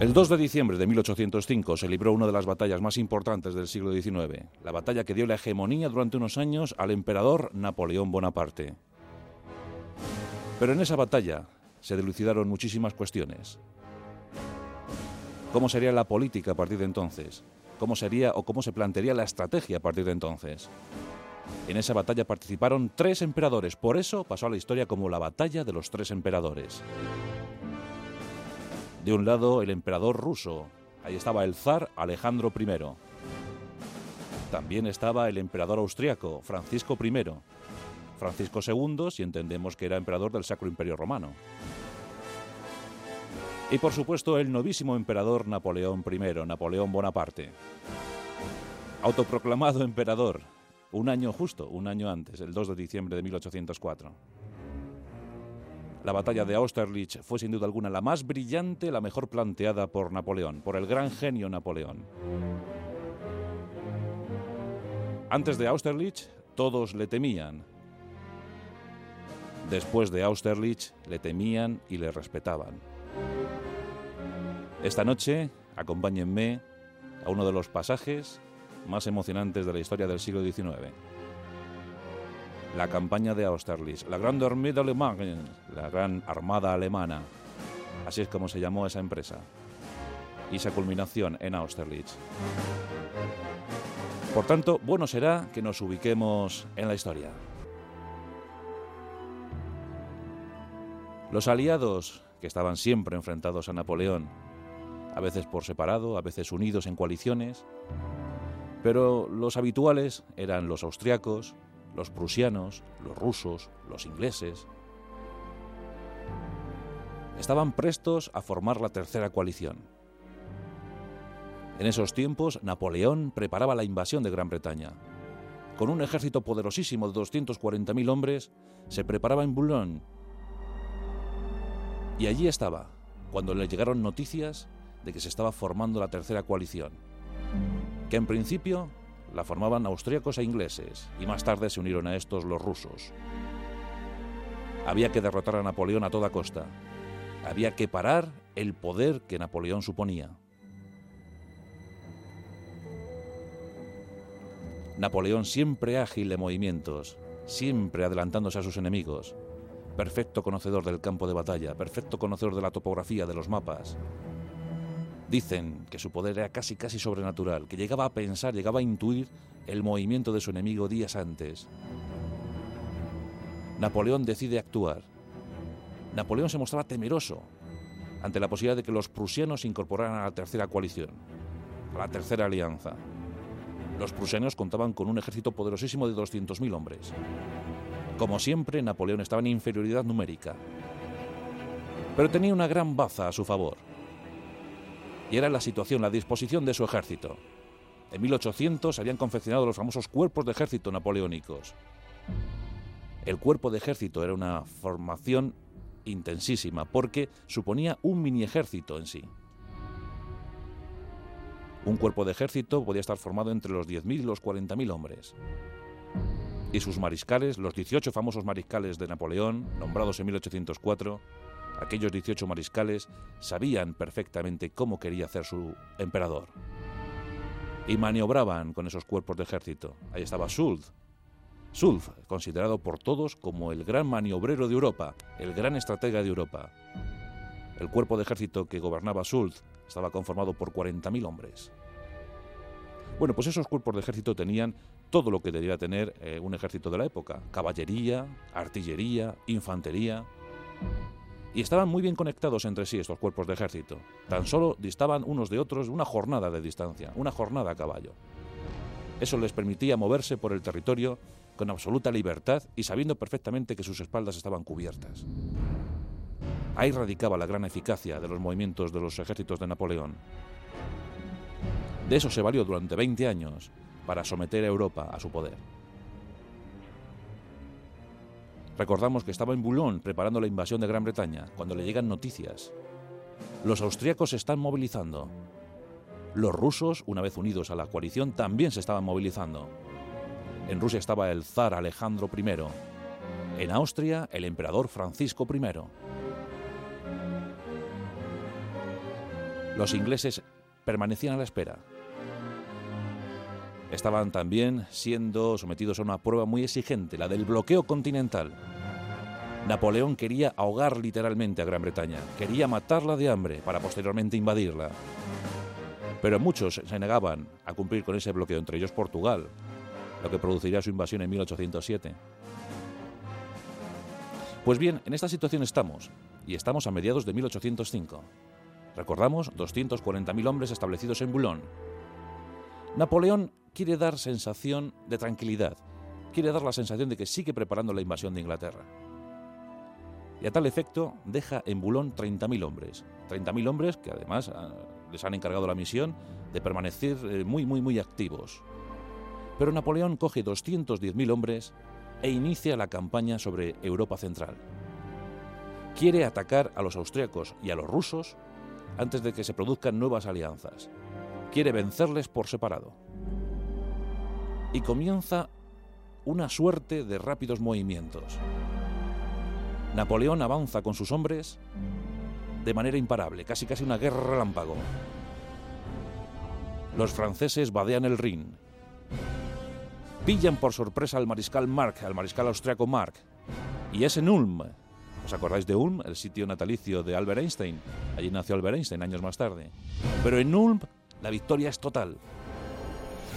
El 2 de diciembre de 1805 se libró una de las batallas más importantes del siglo XIX, la batalla que dio la hegemonía durante unos años al emperador Napoleón Bonaparte. Pero en esa batalla se dilucidaron muchísimas cuestiones. ¿Cómo sería la política a partir de entonces? ¿Cómo sería o cómo se plantearía la estrategia a partir de entonces? En esa batalla participaron tres emperadores, por eso pasó a la historia como la batalla de los tres emperadores. De un lado, el emperador ruso. Ahí estaba el zar Alejandro I. También estaba el emperador austriaco, Francisco I. Francisco II, si entendemos que era emperador del Sacro Imperio Romano. Y por supuesto el novísimo emperador Napoleón I, Napoleón Bonaparte. Autoproclamado emperador, un año justo, un año antes, el 2 de diciembre de 1804. La batalla de Austerlitz fue sin duda alguna la más brillante, la mejor planteada por Napoleón, por el gran genio Napoleón. Antes de Austerlitz, todos le temían. Después de Austerlitz, le temían y le respetaban. Esta noche, acompáñenme a uno de los pasajes más emocionantes de la historia del siglo XIX la campaña de Austerlitz, la Grande Armée d'Allemagne, la Gran Armada Alemana. Así es como se llamó esa empresa. Y esa culminación en Austerlitz. Por tanto, bueno será que nos ubiquemos en la historia. Los aliados, que estaban siempre enfrentados a Napoleón, a veces por separado, a veces unidos en coaliciones, pero los habituales eran los austriacos, los prusianos, los rusos, los ingleses. Estaban prestos a formar la tercera coalición. En esos tiempos, Napoleón preparaba la invasión de Gran Bretaña. Con un ejército poderosísimo de 240.000 hombres, se preparaba en Boulogne. Y allí estaba, cuando le llegaron noticias de que se estaba formando la tercera coalición, que en principio la formaban austríacos e ingleses, y más tarde se unieron a estos los rusos. Había que derrotar a Napoleón a toda costa. Había que parar el poder que Napoleón suponía. Napoleón siempre ágil de movimientos, siempre adelantándose a sus enemigos, perfecto conocedor del campo de batalla, perfecto conocedor de la topografía, de los mapas, Dicen que su poder era casi casi sobrenatural, que llegaba a pensar, llegaba a intuir el movimiento de su enemigo días antes. Napoleón decide actuar. Napoleón se mostraba temeroso ante la posibilidad de que los prusianos se incorporaran a la tercera coalición, a la tercera alianza. Los prusianos contaban con un ejército poderosísimo de 200.000 hombres. Como siempre, Napoleón estaba en inferioridad numérica. Pero tenía una gran baza a su favor y era la situación, la disposición de su ejército. En 1800 se habían confeccionado los famosos cuerpos de ejército napoleónicos. El cuerpo de ejército era una formación intensísima porque suponía un mini ejército en sí. Un cuerpo de ejército podía estar formado entre los 10.000 y los 40.000 hombres. Y sus mariscales, los 18 famosos mariscales de Napoleón, nombrados en 1804, Aquellos 18 mariscales sabían perfectamente cómo quería hacer su emperador. Y maniobraban con esos cuerpos de ejército. Ahí estaba Soult. Soult, considerado por todos como el gran maniobrero de Europa, el gran estratega de Europa. El cuerpo de ejército que gobernaba Soult estaba conformado por 40.000 hombres. Bueno, pues esos cuerpos de ejército tenían todo lo que debía tener eh, un ejército de la época. Caballería, artillería, infantería y estaban muy bien conectados entre sí estos cuerpos de ejército. Tan solo distaban unos de otros una jornada de distancia, una jornada a caballo. Eso les permitía moverse por el territorio con absoluta libertad y sabiendo perfectamente que sus espaldas estaban cubiertas. Ahí radicaba la gran eficacia de los movimientos de los ejércitos de Napoleón. De eso se valió durante 20 años para someter a Europa a su poder. Recordamos que estaba en Boulogne preparando la invasión de Gran Bretaña cuando le llegan noticias. Los austríacos se están movilizando. Los rusos, una vez unidos a la coalición, también se estaban movilizando. En Rusia estaba el zar Alejandro I. En Austria, el emperador Francisco I. Los ingleses permanecían a la espera. Estaban también siendo sometidos a una prueba muy exigente, la del bloqueo continental. Napoleón quería ahogar literalmente a Gran Bretaña, quería matarla de hambre para posteriormente invadirla. Pero muchos se negaban a cumplir con ese bloqueo, entre ellos Portugal, lo que produciría su invasión en 1807. Pues bien, en esta situación estamos, y estamos a mediados de 1805. Recordamos 240.000 hombres establecidos en Boulogne. Napoleón quiere dar sensación de tranquilidad, quiere dar la sensación de que sigue preparando la invasión de Inglaterra. Y a tal efecto deja en Boulogne 30.000 hombres. 30.000 hombres que además ah, les han encargado la misión de permanecer eh, muy, muy, muy activos. Pero Napoleón coge 210.000 hombres e inicia la campaña sobre Europa Central. Quiere atacar a los austriacos y a los rusos antes de que se produzcan nuevas alianzas. Quiere vencerles por separado. Y comienza una suerte de rápidos movimientos. Napoleón avanza con sus hombres de manera imparable, casi casi una guerra relámpago. Los franceses vadean el Rin. Pillan por sorpresa al mariscal Mark, al mariscal austriaco Mark. Y es en Ulm. ¿Os acordáis de Ulm, el sitio natalicio de Albert Einstein? Allí nació Albert Einstein años más tarde. Pero en Ulm la victoria es total.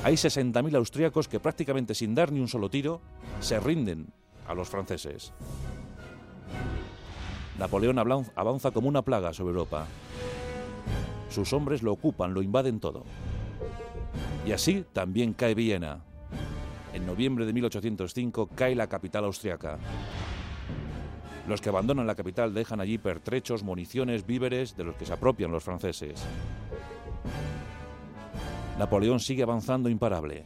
Hay 60.000 austriacos que prácticamente sin dar ni un solo tiro se rinden a los franceses. Napoleón avanza como una plaga sobre Europa. Sus hombres lo ocupan, lo invaden todo. Y así también cae Viena. En noviembre de 1805 cae la capital austriaca. Los que abandonan la capital dejan allí pertrechos, municiones, víveres de los que se apropian los franceses. Napoleón sigue avanzando imparable.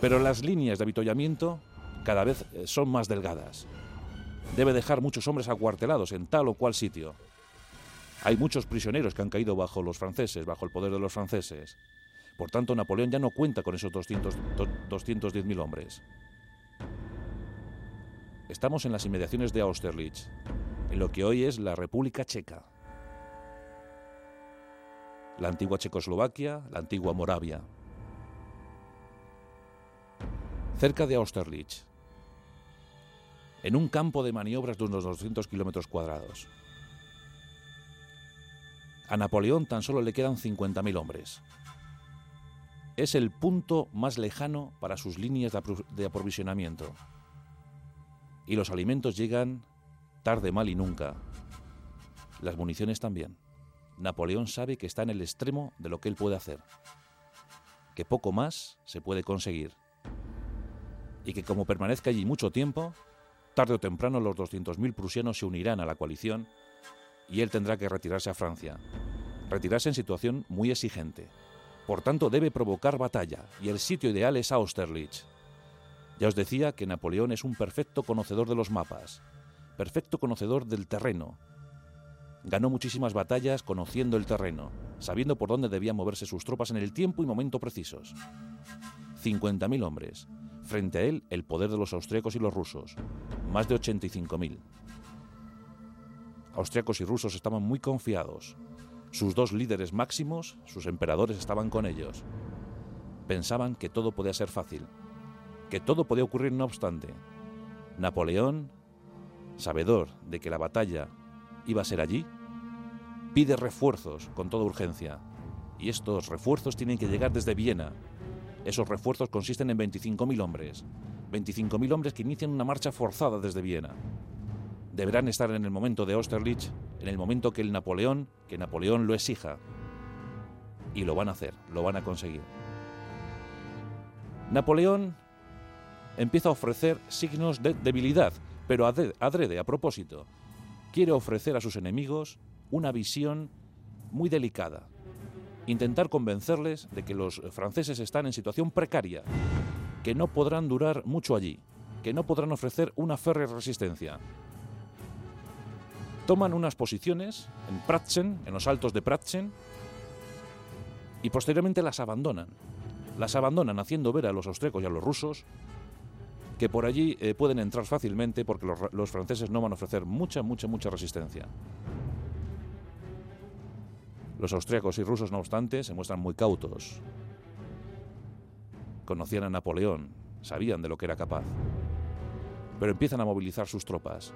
Pero las líneas de avituallamiento cada vez eh, son más delgadas debe dejar muchos hombres acuartelados en tal o cual sitio. Hay muchos prisioneros que han caído bajo los franceses, bajo el poder de los franceses. Por tanto, Napoleón ya no cuenta con esos 210.000 hombres. Estamos en las inmediaciones de Austerlitz, en lo que hoy es la República Checa. La antigua Checoslovaquia, la antigua Moravia. Cerca de Austerlitz, en un campo de maniobras de unos 200 kilómetros cuadrados. A Napoleón tan solo le quedan 50.000 hombres. Es el punto más lejano para sus líneas de aprovisionamiento. Y los alimentos llegan tarde, mal y nunca. Las municiones también. Napoleón sabe que está en el extremo de lo que él puede hacer. Que poco más se puede conseguir. Y que como permanezca allí mucho tiempo, Tarde o temprano los 200.000 prusianos se unirán a la coalición y él tendrá que retirarse a Francia. Retirarse en situación muy exigente. Por tanto, debe provocar batalla y el sitio ideal es Austerlitz. Ya os decía que Napoleón es un perfecto conocedor de los mapas, perfecto conocedor del terreno. Ganó muchísimas batallas conociendo el terreno, sabiendo por dónde debían moverse sus tropas en el tiempo y momento precisos. 50.000 hombres, Frente a él, el poder de los austriacos y los rusos, más de 85.000. Austriacos y rusos estaban muy confiados. Sus dos líderes máximos, sus emperadores, estaban con ellos. Pensaban que todo podía ser fácil, que todo podía ocurrir no obstante. Napoleón, sabedor de que la batalla iba a ser allí, pide refuerzos con toda urgencia. Y estos refuerzos tienen que llegar desde Viena, esos refuerzos consisten en 25.000 hombres. 25.000 hombres que inician una marcha forzada desde Viena. Deberán estar en el momento de Austerlitz, en el momento que Napoleón, que Napoleón lo exija. Y lo van a hacer, lo van a conseguir. Napoleón empieza a ofrecer signos de debilidad, pero adrede, a propósito. Quiere ofrecer a sus enemigos una visión muy delicada, intentar convencerles de que los franceses están en situación precaria, que no podrán durar mucho allí, que no podrán ofrecer una férrea resistencia. Toman unas posiciones en Pratzen, en los altos de Pratzen, y posteriormente las abandonan. Las abandonan haciendo ver a los austríacos y a los rusos que por allí eh, pueden entrar fácilmente porque los franceses no van a ofrecer mucha, mucha, mucha resistencia. Los austríacos y rusos, no obstante, se muestran muy cautos. Conocían a Napoleón, sabían de lo que era capaz, pero empiezan a movilizar sus tropas.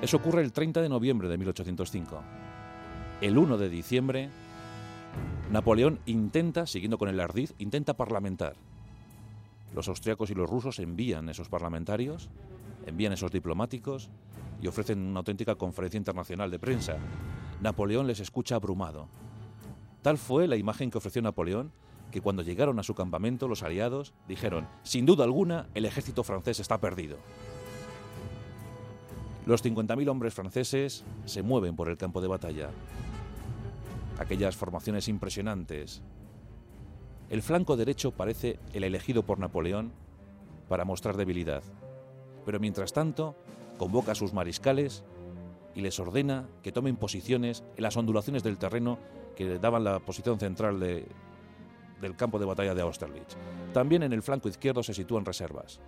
Eso ocurre el 30 de noviembre de 1805. El 1 de diciembre, Napoleón intenta, siguiendo con el ardiz, intenta parlamentar. Los austriacos y los rusos envían esos parlamentarios, envían esos diplomáticos y ofrecen una auténtica conferencia internacional de prensa. Napoleón les escucha abrumado. Tal fue la imagen que ofreció Napoleón que cuando llegaron a su campamento los aliados dijeron, sin duda alguna, el ejército francés está perdido. Los 50.000 hombres franceses se mueven por el campo de batalla. Aquellas formaciones impresionantes. El flanco derecho parece el elegido por Napoleón para mostrar debilidad. Pero mientras tanto, convoca a sus mariscales y les ordena que tomen posiciones en las ondulaciones del terreno que daban la posición central del campo de batalla de Austerlitz. También en el flanco izquierdo se sitúan reservas.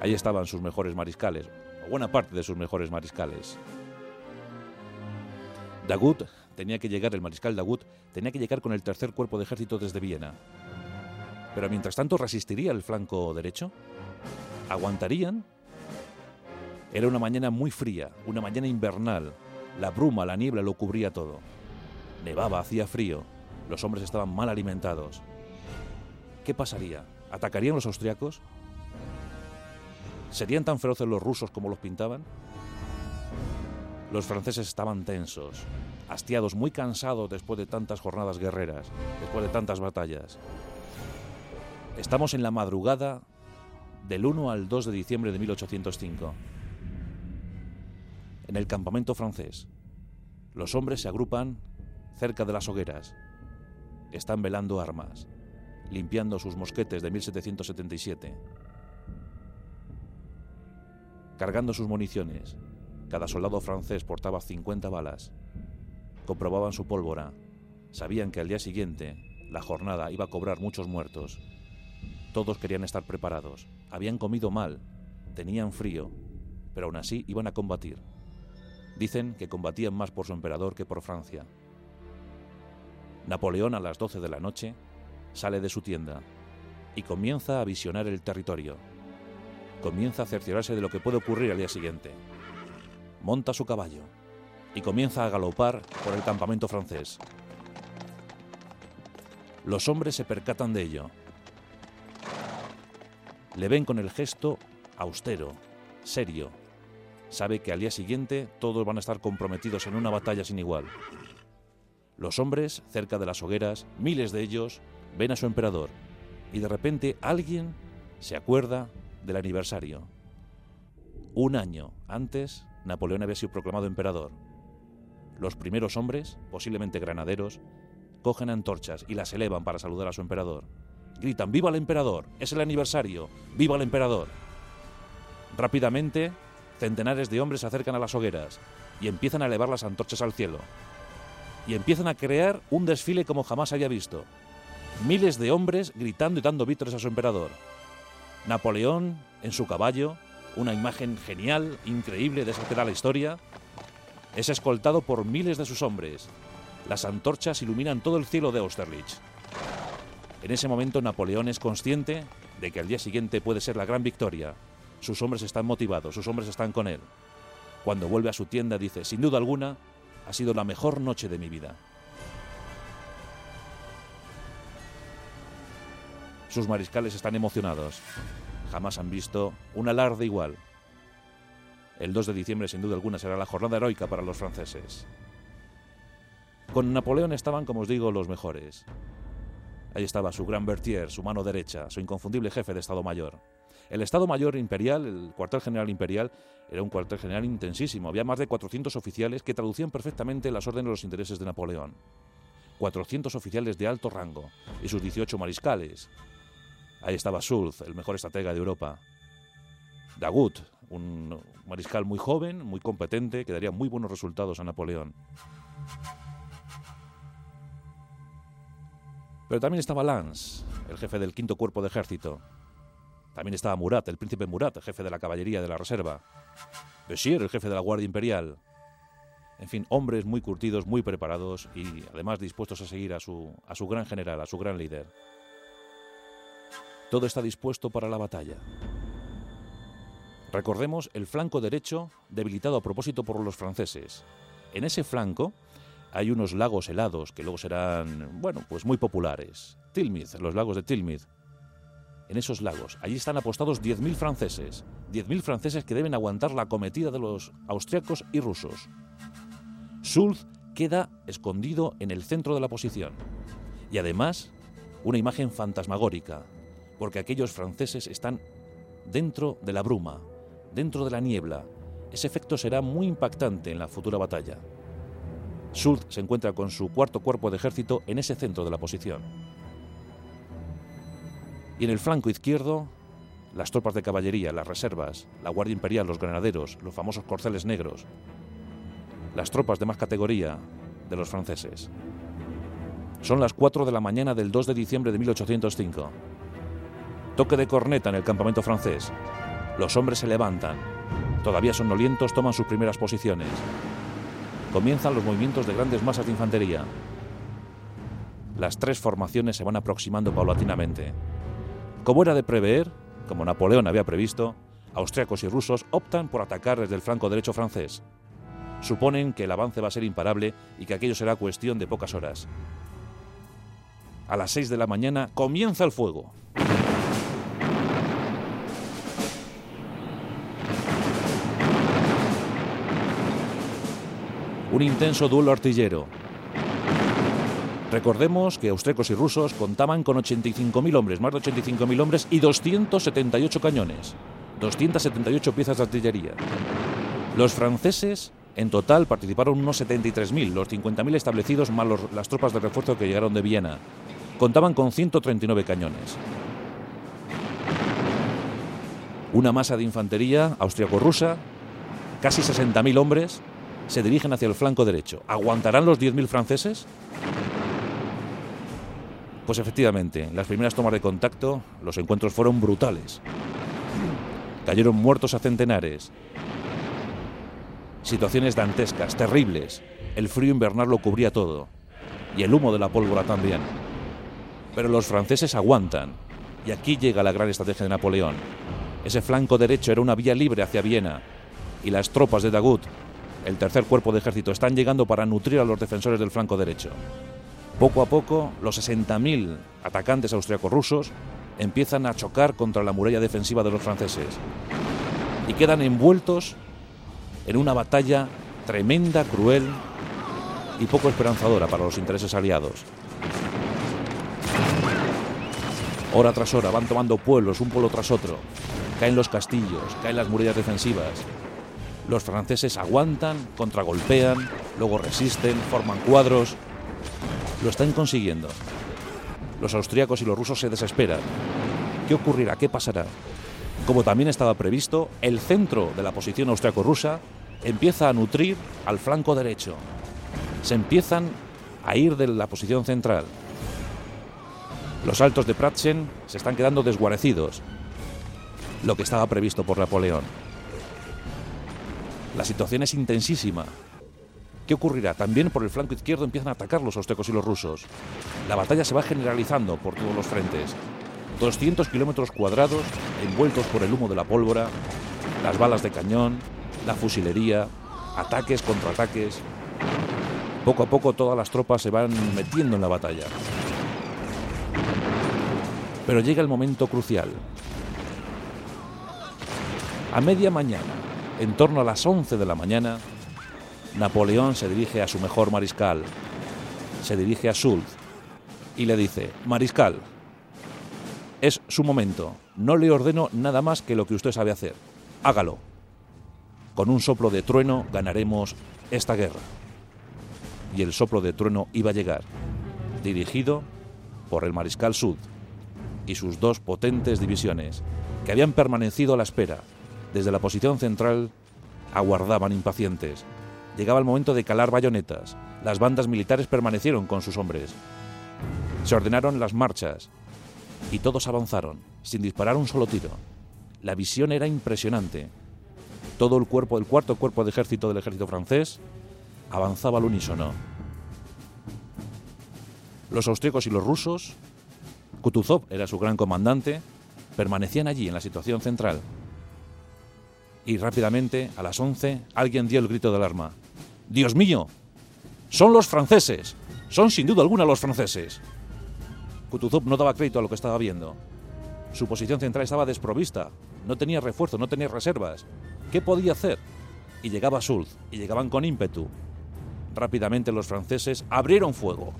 Ahí estaban sus mejores mariscales, o buena parte de sus mejores mariscales. Dagut tenía que llegar, el mariscal Dagut tenía que llegar con el tercer cuerpo de ejército desde Viena. Pero mientras tanto, ¿resistiría el flanco derecho? ¿Aguantarían? Era una mañana muy fría, una mañana invernal. La bruma, la niebla lo cubría todo. Nevaba, hacía frío. Los hombres estaban mal alimentados. ¿Qué pasaría? ¿Atacarían los austriacos? ¿Serían tan feroces los rusos como los pintaban? Los franceses estaban tensos, hastiados, muy cansados después de tantas jornadas guerreras, después de tantas batallas. Estamos en la madrugada del 1 al 2 de diciembre de 1805. En el campamento francés, los hombres se agrupan cerca de las hogueras. Están velando armas, limpiando sus mosquetes de 1777 cargando sus municiones. Cada soldado francés portaba 50 balas. Comprobaban su pólvora. Sabían que al día siguiente la jornada iba a cobrar muchos muertos. Todos querían estar preparados. Habían comido mal, tenían frío, pero aún así iban a combatir. Dicen que combatían más por su emperador que por Francia. Napoleón a las 12 de la noche sale de su tienda y comienza a visionar el territorio comienza a cerciorarse de lo que puede ocurrir al día siguiente. Monta su caballo y comienza a galopar por el campamento francés. Los hombres se percatan de ello. Le ven con el gesto austero, serio. Sabe que al día siguiente todos van a estar comprometidos en una batalla sin igual. Los hombres, cerca de las hogueras, miles de ellos, ven a su emperador y de repente alguien se acuerda del aniversario. Un año antes, Napoleón había sido proclamado emperador. Los primeros hombres, posiblemente granaderos, cogen antorchas y las elevan para saludar a su emperador. Gritan, ¡Viva el emperador! ¡Es el aniversario! ¡Viva el emperador! Rápidamente, centenares de hombres se acercan a las hogueras y empiezan a elevar las antorchas al cielo. Y empiezan a crear un desfile como jamás había visto. Miles de hombres gritando y dando vítores a su emperador. Napoleón en su caballo, una imagen genial, increíble de esa que da la historia, es escoltado por miles de sus hombres. Las antorchas iluminan todo el cielo de Austerlitz. En ese momento Napoleón es consciente de que al día siguiente puede ser la gran victoria. Sus hombres están motivados, sus hombres están con él. Cuando vuelve a su tienda dice, sin duda alguna, ha sido la mejor noche de mi vida. Sus mariscales están emocionados. Jamás han visto un alarde igual. El 2 de diciembre, sin duda alguna, será la jornada heroica para los franceses. Con Napoleón estaban, como os digo, los mejores. Ahí estaba su gran Berthier, su mano derecha, su inconfundible jefe de Estado Mayor. El Estado Mayor Imperial, el cuartel general imperial, era un cuartel general intensísimo. Había más de 400 oficiales que traducían perfectamente las órdenes de los intereses de Napoleón. 400 oficiales de alto rango y sus 18 mariscales, Ahí estaba Schulz, el mejor estratega de Europa. Dagut, un mariscal muy joven, muy competente, que daría muy buenos resultados a Napoleón. Pero también estaba Lance, el jefe del quinto cuerpo de ejército. También estaba Murat, el príncipe Murat, jefe de la caballería de la reserva. Beshir, el jefe de la Guardia Imperial. En fin, hombres muy curtidos, muy preparados y además dispuestos a seguir a su, a su gran general, a su gran líder. Todo está dispuesto para la batalla. Recordemos el flanco derecho debilitado a propósito por los franceses. En ese flanco hay unos lagos helados que luego serán, bueno, pues muy populares. Tilmith, los lagos de Tilmith. En esos lagos, allí están apostados 10.000 franceses, 10.000 franceses que deben aguantar la acometida de los austriacos y rusos. Sulz queda escondido en el centro de la posición. Y además, una imagen fantasmagórica, porque aquellos franceses están dentro de la bruma, dentro de la niebla. Ese efecto será muy impactante en la futura batalla. Sulz se encuentra con su cuarto cuerpo de ejército en ese centro de la posición. Y en el flanco izquierdo, las tropas de caballería, las reservas, la Guardia Imperial, los granaderos, los famosos corceles negros, las tropas de más categoría de los franceses. Son las 4 de la mañana del 2 de diciembre de 1805. Toque de corneta en el campamento francés. Los hombres se levantan. Todavía sonolientos toman sus primeras posiciones. Comienzan los movimientos de grandes masas de infantería. Las tres formaciones se van aproximando paulatinamente. Como era de prever, como Napoleón había previsto, austriacos y rusos optan por atacar desde el flanco derecho francés. Suponen que el avance va a ser imparable y que aquello será cuestión de pocas horas. A las 6 de la mañana comienza el fuego. Un intenso duelo artillero. Recordemos que austríacos y rusos contaban con 85.000 hombres, más de 85.000 hombres y 278 cañones, 278 piezas de artillería. Los franceses en total participaron unos 73.000, los 50.000 establecidos más las tropas de refuerzo que llegaron de Viena. Contaban con 139 cañones. Una masa de infantería austriaco-rusa, casi 60.000 hombres, se dirigen hacia el flanco derecho. ¿Aguantarán los 10.000 franceses? Pues efectivamente, en las primeras tomas de contacto los encuentros fueron brutales. Cayeron muertos a centenares. Situaciones dantescas, terribles. El frío invernal lo cubría todo. Y el humo de la pólvora también. Pero los franceses aguantan. Y aquí llega la gran estrategia de Napoleón. Ese flanco derecho era una vía libre hacia Viena. Y las tropas de Dagut el tercer cuerpo de ejército, están llegando para nutrir a los defensores del flanco derecho. Poco a poco, los 60.000 atacantes austriacos rusos empiezan a chocar contra la muralla defensiva de los franceses y quedan envueltos en una batalla tremenda, cruel y poco esperanzadora para los intereses aliados. Hora tras hora van tomando pueblos un pueblo tras otro. Caen los castillos, caen las murallas defensivas, los franceses aguantan, contragolpean, luego resisten, forman cuadros. Lo están consiguiendo. Los austríacos y los rusos se desesperan. ¿Qué ocurrirá? ¿Qué pasará? Como también estaba previsto, el centro de la posición austriaco-rusa empieza a nutrir al flanco derecho. Se empiezan a ir de la posición central. Los altos de Pratzen se están quedando desguarecidos, lo que estaba previsto por Napoleón. La situación es intensísima. ¿Qué ocurrirá? También por el flanco izquierdo empiezan a atacar los austecos y los rusos. La batalla se va generalizando por todos los frentes. 200 kilómetros cuadrados envueltos por el humo de la pólvora, las balas de cañón, la fusilería, ataques, contraataques. Poco a poco todas las tropas se van metiendo en la batalla. Pero llega el momento crucial. A media mañana, en torno a las 11 de la mañana, Napoleón se dirige a su mejor mariscal, se dirige a Soult y le dice, Mariscal, es su momento, no le ordeno nada más que lo que usted sabe hacer, hágalo. Con un soplo de trueno ganaremos esta guerra. Y el soplo de trueno iba a llegar, dirigido por el mariscal Soult y sus dos potentes divisiones, que habían permanecido a la espera desde la posición central aguardaban impacientes. Llegaba el momento de calar bayonetas. Las bandas militares permanecieron con sus hombres. Se ordenaron las marchas y todos avanzaron, sin disparar un solo tiro. La visión era impresionante. Todo el cuerpo, el cuarto cuerpo de ejército del ejército francés, avanzaba al unísono. Los austríacos y los rusos, Kutuzov era su gran comandante, permanecían allí en la situación central. Y rápidamente, a las 11, alguien dio el grito de alarma. ¡Dios mío! ¡Son los franceses! Son sin duda alguna los franceses. Kutuzov no daba crédito a lo que estaba viendo. Su posición central estaba desprovista, no tenía refuerzo, no tenía reservas. ¿Qué podía hacer? Y llegaba Sulz, y llegaban con ímpetu. Rápidamente los franceses abrieron fuego.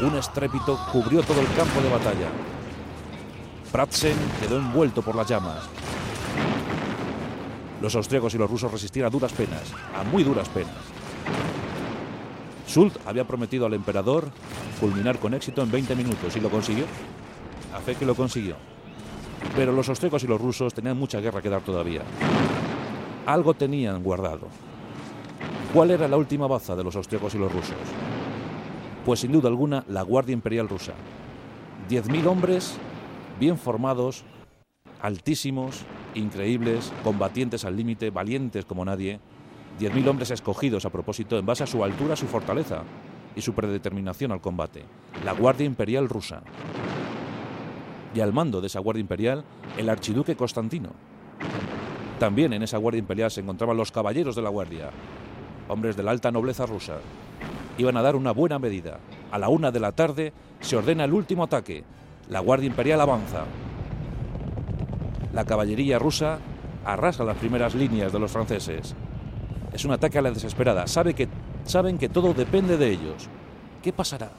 Un estrépito cubrió todo el campo de batalla. Pratzen quedó envuelto por las llamas. Los austríacos y los rusos resistían a duras penas, a muy duras penas. Schultz había prometido al emperador culminar con éxito en 20 minutos y lo consiguió. A fe que lo consiguió. Pero los austríacos y los rusos tenían mucha guerra que dar todavía. Algo tenían guardado. ¿Cuál era la última baza de los austríacos y los rusos? Pues sin duda alguna la Guardia Imperial rusa. 10.000 hombres bien formados, altísimos, increíbles, combatientes al límite, valientes como nadie. 10.000 hombres escogidos a propósito en base a su altura, su fortaleza y su predeterminación al combate. La Guardia Imperial rusa y al mando de esa Guardia Imperial el archiduque Constantino. También en esa Guardia Imperial se encontraban los caballeros de la Guardia, hombres de la alta nobleza rusa. Iban a dar una buena medida. A la una de la tarde se ordena el último ataque. La Guardia Imperial avanza. La caballería rusa arrasa las primeras líneas de los franceses. Es un ataque a la desesperada. Saben que todo depende de ellos. ¿Qué pasará?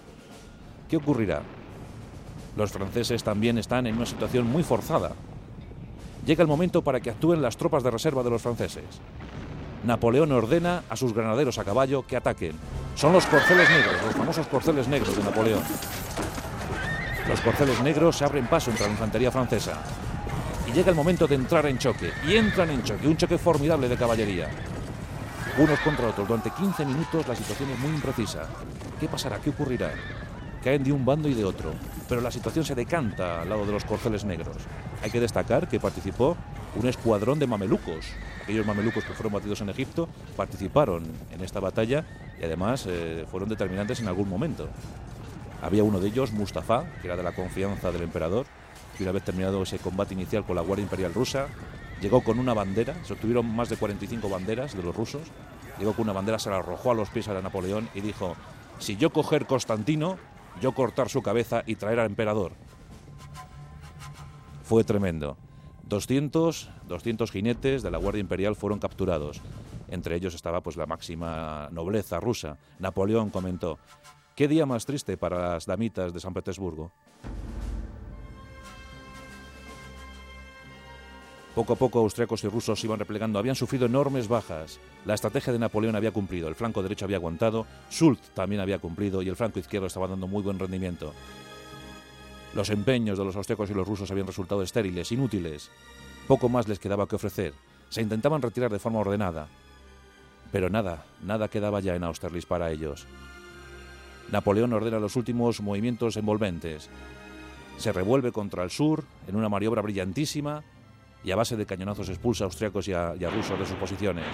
¿Qué ocurrirá? Los franceses también están en una situación muy forzada. Llega el momento para que actúen las tropas de reserva de los franceses. Napoleón ordena a sus granaderos a caballo que ataquen. Son los corceles negros, los famosos corceles negros de Napoleón. Los corceles negros se abren paso entre la infantería francesa. Y llega el momento de entrar en choque. Y entran en choque, un choque formidable de caballería. Unos contra otros. Durante 15 minutos la situación es muy imprecisa. ¿Qué pasará? ¿Qué ocurrirá? caen de un bando y de otro, pero la situación se decanta al lado de los corceles negros. Hay que destacar que participó un escuadrón de mamelucos. Aquellos mamelucos que fueron batidos en Egipto participaron en esta batalla y además eh, fueron determinantes en algún momento. Había uno de ellos, Mustafa, que era de la confianza del emperador, una vez terminado ese combate inicial con la Guardia Imperial rusa, llegó con una bandera, se obtuvieron más de 45 banderas de los rusos, llegó con una bandera, se la arrojó a los pies a Napoleón y dijo, si yo coger Constantino, yo cortar su cabeza y traer al emperador. Fue tremendo. 200, 200 jinetes de la Guardia Imperial fueron capturados. Entre ellos estaba pues la máxima nobleza rusa. Napoleón comentó: "Qué día más triste para las damitas de San Petersburgo." Poco a poco austriacos y rusos iban replegando, habían sufrido enormes bajas. La estrategia de Napoleón había cumplido, el flanco derecho había aguantado, Schultz también había cumplido y el flanco izquierdo estaba dando muy buen rendimiento. Los empeños de los austriacos y los rusos habían resultado estériles, inútiles. Poco más les quedaba que ofrecer. Se intentaban retirar de forma ordenada. Pero nada, nada quedaba ya en Austerlitz para ellos. Napoleón ordena los últimos movimientos envolventes. Se revuelve contra el sur en una maniobra brillantísima y a base de cañonazos expulsa a austriacos y a, rusos de sus posiciones.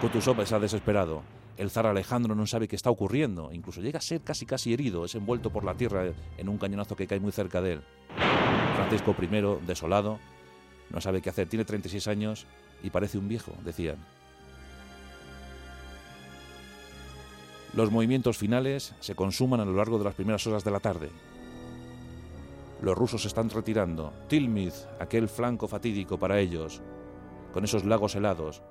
Kutuzov está desesperado. El zar Alejandro no sabe qué está ocurriendo. Incluso llega a ser casi casi herido. Es envuelto por la tierra en un cañonazo que cae muy cerca de él. Francisco I, desolado, no sabe qué hacer. Tiene 36 años y parece un viejo, decían. Los movimientos finales se consuman a lo largo de las primeras horas de la tarde. Los rusos se están retirando. Tilmith, aquel flanco fatídico para ellos, con esos lagos helados.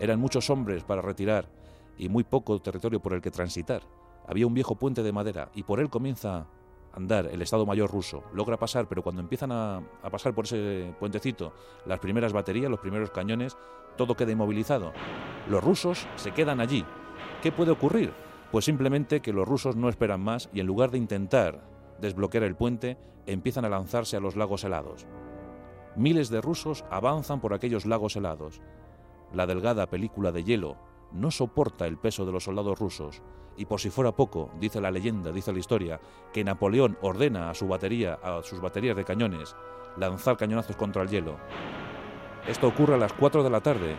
Eran muchos hombres para retirar y muy poco territorio por el que transitar. Había un viejo puente de madera y por él comienza a andar el Estado Mayor ruso. Logra pasar, pero cuando empiezan a, a, pasar por ese puentecito las primeras baterías, los primeros cañones, todo queda inmovilizado. Los rusos se quedan allí. ¿Qué puede ocurrir? Pues simplemente que los rusos no esperan más y en lugar de intentar desbloquear el puente, empiezan a lanzarse a los lagos helados. Miles de rusos avanzan por aquellos lagos helados. La delgada película de hielo no soporta el peso de los soldados rusos, y por si fuera poco, dice la leyenda, dice la historia, que Napoleón ordena a su batería, a sus baterías de cañones, lanzar cañonazos contra el hielo. Esto ocurre a las 4 de la tarde.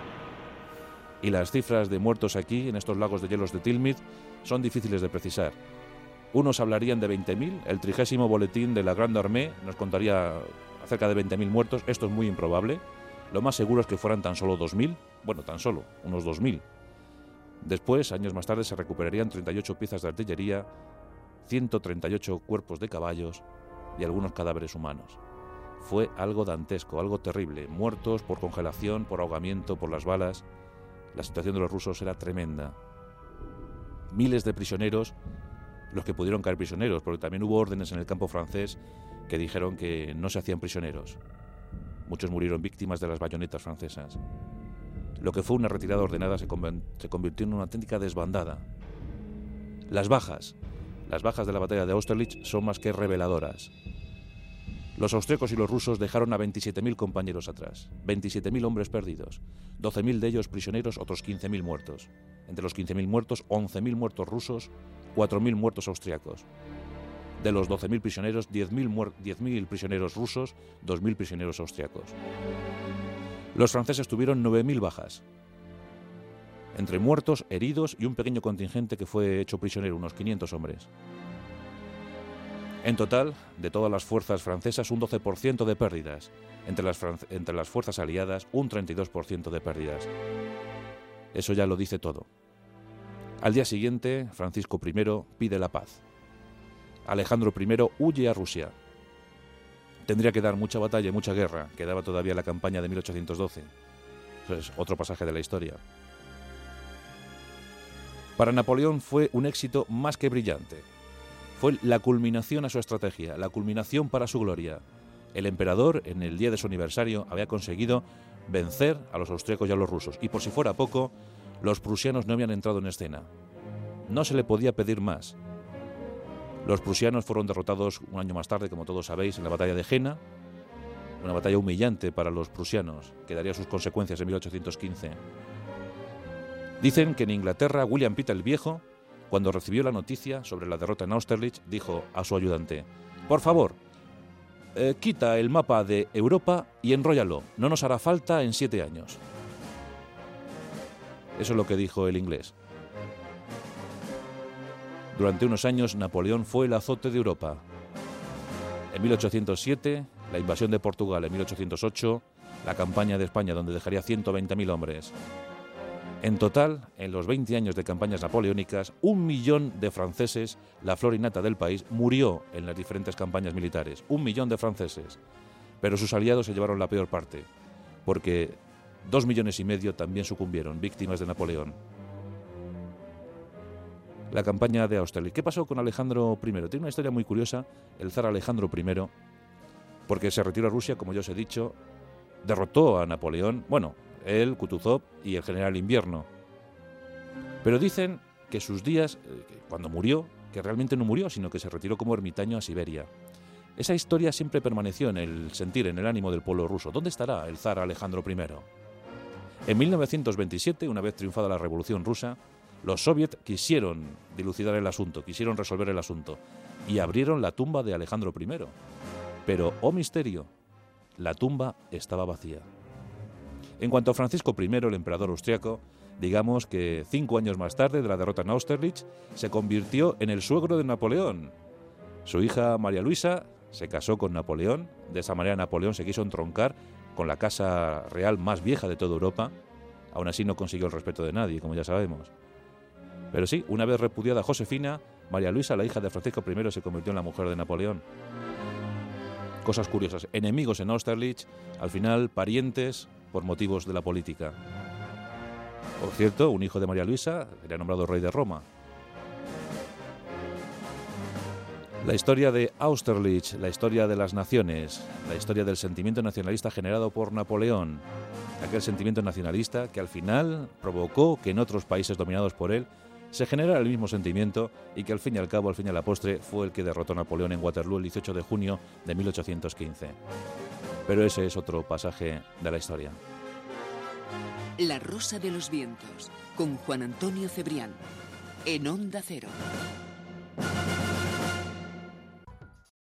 Y las cifras de muertos aquí, en estos lagos de hielos de Tilmid, son difíciles de precisar. Unos hablarían de 20.000, el trigésimo boletín de la Grande Armée nos contaría acerca de 20.000 muertos, esto es muy improbable. Lo más seguro es que fueran tan solo 2.000, bueno, tan solo, unos 2.000. Después, años más tarde, se recuperarían 38 piezas de artillería, 138 cuerpos de caballos y algunos cadáveres humanos. Fue algo dantesco, algo terrible, muertos por congelación, por ahogamiento, por las balas. La situación de los rusos era tremenda. Miles de prisioneros, los que pudieron caer prisioneros, porque también hubo órdenes en el campo francés que dijeron que no se hacían prisioneros. Muchos murieron víctimas de las bayonetas francesas. Lo que fue una retirada ordenada se, convirtió en una auténtica desbandada. Las bajas, las bajas de la batalla de Austerlitz son más que reveladoras. Los austríacos y los rusos dejaron a 27.000 compañeros atrás, 27.000 hombres perdidos, 12.000 de ellos prisioneros, otros 15.000 muertos. Entre los 15.000 muertos, 11.000 muertos rusos, 4.000 muertos austriacos. De los 12.000 prisioneros, 10.000 prisioneros rusos, 2.000 prisioneros austriacos. Los franceses tuvieron 9.000 bajas, entre muertos, heridos y un pequeño contingente que fue hecho prisionero, unos 500 hombres. En total, de todas las fuerzas francesas, un 12% de pérdidas. Entre las, entre las fuerzas aliadas, un 32% de pérdidas. Eso ya lo dice todo. Al día siguiente, Francisco I pide la paz. Alejandro I huye a Rusia. Tendría que dar mucha batalla y mucha guerra, quedaba todavía la campaña de 1812. Eso es otro pasaje de la historia. Para Napoleón fue un éxito más que brillante. Fue la culminación a su estrategia, la culminación para su gloria. El emperador, en el día de su aniversario, había conseguido vencer a los austríacos y a los rusos, y por si fuera poco, los prusianos no habían entrado en escena. No se le podía pedir más. Los prusianos fueron derrotados un año más tarde, como todos sabéis, en la batalla de Jena, una batalla humillante para los prusianos, que daría sus consecuencias en 1815. Dicen que en Inglaterra William Pitt el Viejo, cuando recibió la noticia sobre la derrota en Austerlitz, dijo a su ayudante, por favor, eh, quita el mapa de Europa y enróllalo, no nos hará falta en siete años. Eso es lo que dijo el inglés. Durante unos años Napoleón fue el azote de Europa. En 1807, la invasión de Portugal en 1808, la campaña de España donde dejaría 120.000 hombres. En total, en los 20 años de campañas napoleónicas, un millón de franceses, la flor innata del país, murió en las diferentes campañas militares. Un millón de franceses. Pero sus aliados se llevaron la peor parte, porque dos millones y medio también sucumbieron, víctimas de Napoleón. La campaña de Austerlitz. ¿Qué pasó con Alejandro I? Tiene una historia muy curiosa, el zar Alejandro I, porque se retiró a Rusia, como ya os he dicho, derrotó a Napoleón, bueno, él, Kutuzov y el general Invierno. Pero dicen que sus días, eh, cuando murió, que realmente no murió, sino que se retiró como ermitaño a Siberia. Esa historia siempre permaneció en el sentir, en el ánimo del pueblo ruso. ¿Dónde estará el zar Alejandro I? En 1927, una vez triunfada la Revolución rusa, los soviets quisieron dilucidar el asunto, quisieron resolver el asunto y abrieron la tumba de Alejandro I. Pero, oh misterio, la tumba estaba vacía. En cuanto a Francisco I, el emperador austriaco, digamos que cinco años más tarde de la derrota en Austerlitz, se convirtió en el suegro de Napoleón. Su hija María Luisa se casó con Napoleón, de esa manera Napoleón se quiso entroncar con la casa real más vieja de toda Europa, aún así no consiguió el respeto de nadie, como ya sabemos. Pero sí, una vez repudiada Josefina, María Luisa, la hija de Francisco I, se convirtió en la mujer de Napoleón. Cosas curiosas, enemigos en Austerlitz, al final parientes por motivos de la política. Por cierto, un hijo de María Luisa era nombrado rey de Roma. La historia de Austerlitz, la historia de las naciones, la historia del sentimiento nacionalista generado por Napoleón, aquel sentimiento nacionalista que al final provocó que en otros países dominados por él se generara el mismo sentimiento y que al fin y al cabo, al fin y a la postre, fue el que derrotó a Napoleón en Waterloo el 18 de junio de 1815 pero ese es otro pasaje de la historia. La Rosa de los Vientos, con Juan Antonio Cebrián, en Onda Cero.